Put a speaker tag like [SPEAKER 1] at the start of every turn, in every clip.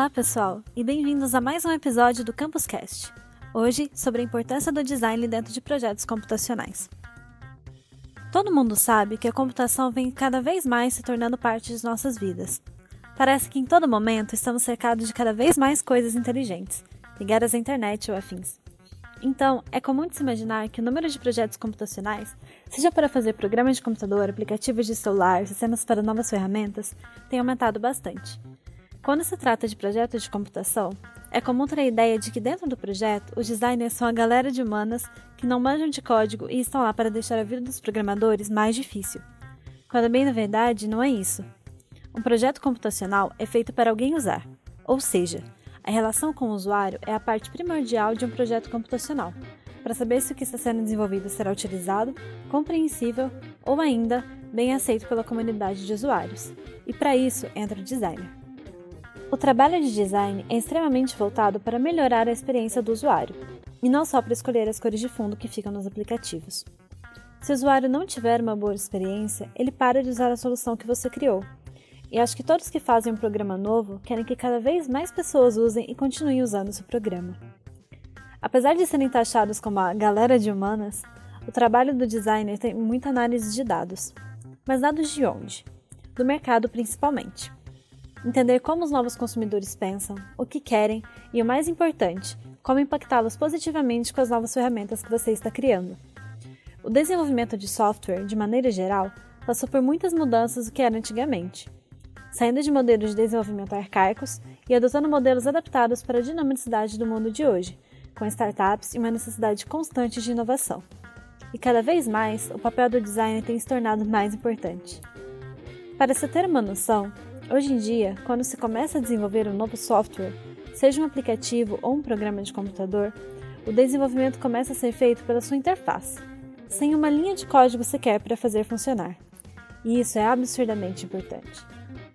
[SPEAKER 1] Olá, pessoal, e bem-vindos a mais um episódio do Campus Cast. Hoje, sobre a importância do design dentro de projetos computacionais. Todo mundo sabe que a computação vem cada vez mais se tornando parte de nossas vidas. Parece que em todo momento estamos cercados de cada vez mais coisas inteligentes, ligadas à internet ou afins. Então, é comum de se imaginar que o número de projetos computacionais, seja para fazer programas de computador, aplicativos de celular, sistemas para novas ferramentas, tem aumentado bastante. Quando se trata de projetos de computação, é comum ter a ideia de que dentro do projeto os designers são a galera de humanas que não manjam de código e estão lá para deixar a vida dos programadores mais difícil. Quando bem na verdade não é isso. Um projeto computacional é feito para alguém usar, ou seja, a relação com o usuário é a parte primordial de um projeto computacional, para saber se o que está sendo desenvolvido será utilizado, compreensível ou ainda bem aceito pela comunidade de usuários. E para isso entra o designer. O trabalho de design é extremamente voltado para melhorar a experiência do usuário, e não só para escolher as cores de fundo que ficam nos aplicativos. Se o usuário não tiver uma boa experiência, ele para de usar a solução que você criou. E acho que todos que fazem um programa novo querem que cada vez mais pessoas usem e continuem usando seu programa. Apesar de serem taxados como a galera de humanas, o trabalho do designer tem muita análise de dados. Mas dados de onde? Do mercado principalmente entender como os novos consumidores pensam, o que querem e, o mais importante, como impactá-los positivamente com as novas ferramentas que você está criando. O desenvolvimento de software, de maneira geral, passou por muitas mudanças do que era antigamente, saindo de modelos de desenvolvimento arcaicos e adotando modelos adaptados para a dinamicidade do mundo de hoje, com startups e uma necessidade constante de inovação. E cada vez mais, o papel do designer tem se tornado mais importante. Para se ter uma noção, Hoje em dia, quando se começa a desenvolver um novo software, seja um aplicativo ou um programa de computador, o desenvolvimento começa a ser feito pela sua interface, sem uma linha de código sequer para fazer funcionar. E isso é absurdamente importante.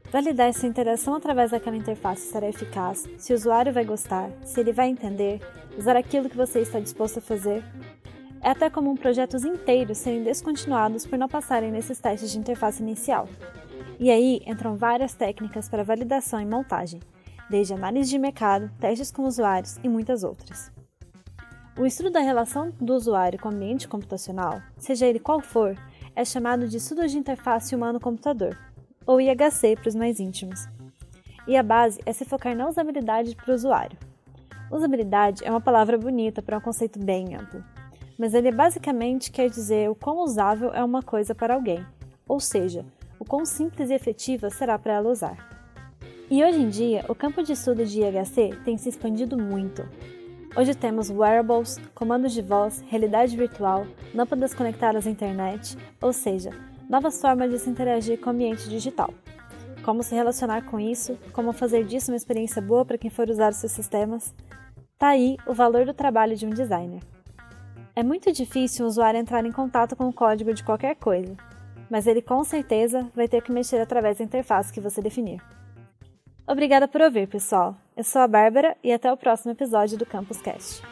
[SPEAKER 1] Validar se a interação através daquela interface será eficaz, se o usuário vai gostar, se ele vai entender, usar aquilo que você está disposto a fazer. É até comum projetos inteiros serem descontinuados por não passarem nesses testes de interface inicial. E aí entram várias técnicas para validação e montagem, desde análise de mercado, testes com usuários e muitas outras. O estudo da relação do usuário com o ambiente computacional, seja ele qual for, é chamado de estudo de interface humano-computador, ou IHC para os mais íntimos. E a base é se focar na usabilidade para o usuário. Usabilidade é uma palavra bonita para um conceito bem amplo, mas ele basicamente quer dizer o quão usável é uma coisa para alguém, ou seja, o quão simples e efetiva será para ela usar. E hoje em dia, o campo de estudo de IHC tem se expandido muito. Hoje temos wearables, comandos de voz, realidade virtual, lâmpadas conectadas à internet, ou seja, novas formas de se interagir com o ambiente digital. Como se relacionar com isso, como fazer disso uma experiência boa para quem for usar os seus sistemas. Tá aí o valor do trabalho de um designer. É muito difícil o usuário entrar em contato com o código de qualquer coisa, mas ele com certeza vai ter que mexer através da interface que você definir. Obrigada por ouvir, pessoal. Eu sou a Bárbara e até o próximo episódio do Campus Cast.